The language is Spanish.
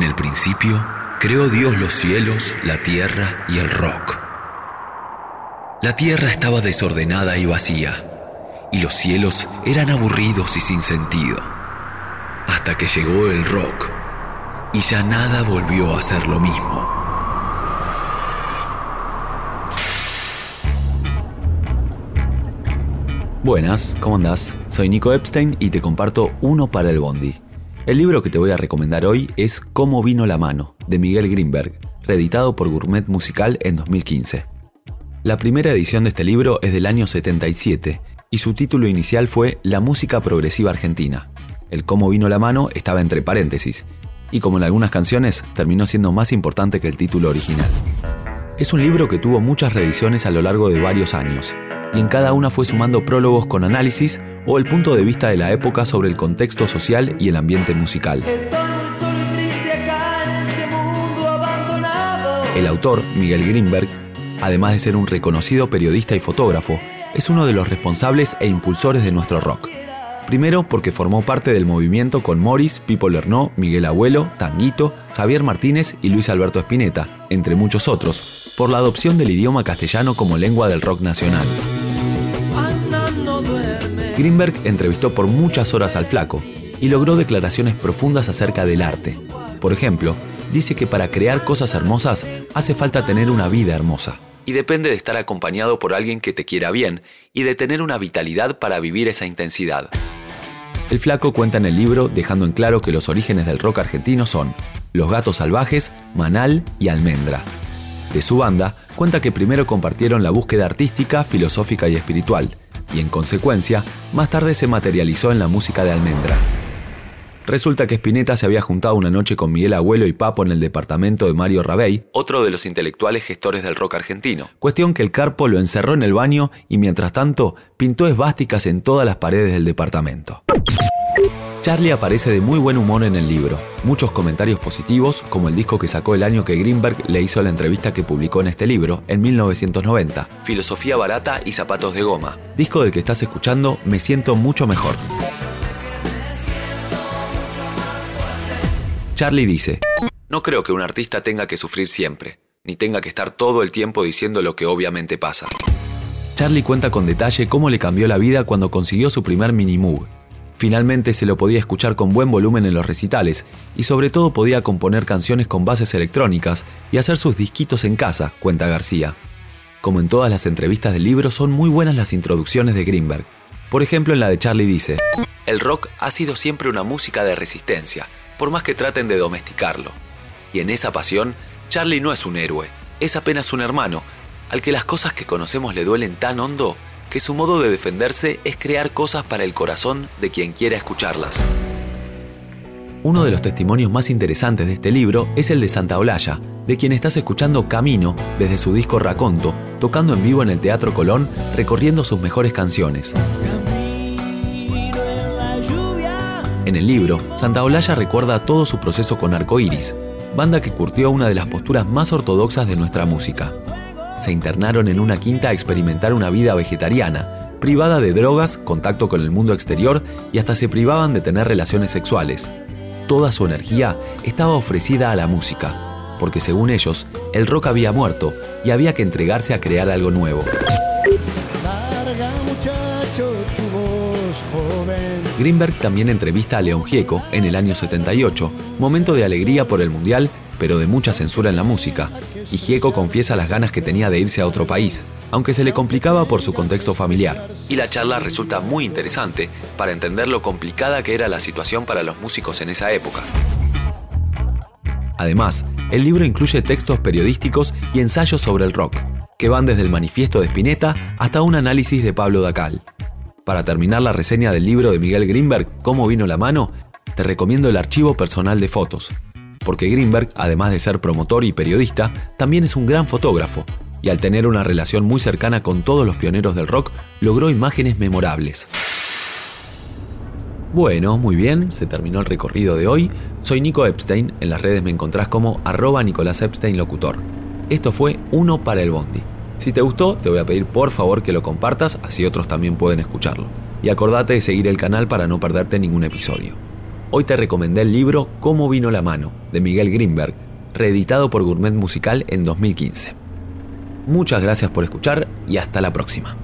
En el principio, creó Dios los cielos, la tierra y el rock. La tierra estaba desordenada y vacía, y los cielos eran aburridos y sin sentido, hasta que llegó el rock, y ya nada volvió a ser lo mismo. Buenas, ¿cómo andás? Soy Nico Epstein y te comparto Uno para el Bondi. El libro que te voy a recomendar hoy es Cómo vino la mano, de Miguel Greenberg, reeditado por Gourmet Musical en 2015. La primera edición de este libro es del año 77 y su título inicial fue La música progresiva argentina. El Cómo vino la mano estaba entre paréntesis, y como en algunas canciones, terminó siendo más importante que el título original. Es un libro que tuvo muchas reediciones a lo largo de varios años, y en cada una fue sumando prólogos con análisis o el punto de vista de la época sobre el contexto social y el ambiente musical. El autor, Miguel Greenberg, además de ser un reconocido periodista y fotógrafo, es uno de los responsables e impulsores de nuestro rock. Primero porque formó parte del movimiento con Morris, Pipo Lernoux, Miguel Abuelo, Tanguito, Javier Martínez y Luis Alberto Spinetta, entre muchos otros, por la adopción del idioma castellano como lengua del rock nacional. Greenberg entrevistó por muchas horas al flaco y logró declaraciones profundas acerca del arte. Por ejemplo, dice que para crear cosas hermosas hace falta tener una vida hermosa. Y depende de estar acompañado por alguien que te quiera bien y de tener una vitalidad para vivir esa intensidad. El flaco cuenta en el libro dejando en claro que los orígenes del rock argentino son Los Gatos Salvajes, Manal y Almendra. De su banda, cuenta que primero compartieron la búsqueda artística, filosófica y espiritual, y en consecuencia, más tarde se materializó en la música de Almendra. Resulta que Spinetta se había juntado una noche con Miguel Abuelo y Papo en el departamento de Mario Rabey, otro de los intelectuales gestores del rock argentino. Cuestión que el Carpo lo encerró en el baño y mientras tanto pintó esvásticas en todas las paredes del departamento. Charlie aparece de muy buen humor en el libro, muchos comentarios positivos, como el disco que sacó el año que Greenberg le hizo la entrevista que publicó en este libro, en 1990, Filosofía Barata y Zapatos de Goma, disco del que estás escuchando Me Siento Mucho Mejor. Charlie dice, no creo que un artista tenga que sufrir siempre, ni tenga que estar todo el tiempo diciendo lo que obviamente pasa. Charlie cuenta con detalle cómo le cambió la vida cuando consiguió su primer mini move Finalmente se lo podía escuchar con buen volumen en los recitales y sobre todo podía componer canciones con bases electrónicas y hacer sus disquitos en casa, cuenta García. Como en todas las entrevistas del libro, son muy buenas las introducciones de Greenberg. Por ejemplo, en la de Charlie dice, el rock ha sido siempre una música de resistencia, por más que traten de domesticarlo. Y en esa pasión, Charlie no es un héroe, es apenas un hermano, al que las cosas que conocemos le duelen tan hondo que su modo de defenderse es crear cosas para el corazón de quien quiera escucharlas. Uno de los testimonios más interesantes de este libro es el de Santa Olalla, de quien estás escuchando Camino desde su disco Raconto, tocando en vivo en el Teatro Colón, recorriendo sus mejores canciones. En el libro, Santa Olalla recuerda todo su proceso con Arcoiris, banda que curtió una de las posturas más ortodoxas de nuestra música se internaron en una quinta a experimentar una vida vegetariana, privada de drogas, contacto con el mundo exterior y hasta se privaban de tener relaciones sexuales. Toda su energía estaba ofrecida a la música, porque según ellos, el rock había muerto y había que entregarse a crear algo nuevo. Greenberg también entrevista a León Gieco en el año 78, momento de alegría por el Mundial pero de mucha censura en la música, y Gieco confiesa las ganas que tenía de irse a otro país, aunque se le complicaba por su contexto familiar. Y la charla resulta muy interesante para entender lo complicada que era la situación para los músicos en esa época. Además, el libro incluye textos periodísticos y ensayos sobre el rock, que van desde el manifiesto de Spinetta hasta un análisis de Pablo Dacal. Para terminar la reseña del libro de Miguel Greenberg, Cómo vino la mano, te recomiendo el archivo personal de fotos, porque Greenberg, además de ser promotor y periodista, también es un gran fotógrafo, y al tener una relación muy cercana con todos los pioneros del rock, logró imágenes memorables. Bueno, muy bien, se terminó el recorrido de hoy. Soy Nico Epstein, en las redes me encontrás como arroba Nicolás Epstein Locutor. Esto fue Uno para el Bondi. Si te gustó, te voy a pedir por favor que lo compartas, así otros también pueden escucharlo. Y acordate de seguir el canal para no perderte ningún episodio. Hoy te recomendé el libro Cómo vino la mano, de Miguel Greenberg, reeditado por Gourmet Musical en 2015. Muchas gracias por escuchar y hasta la próxima.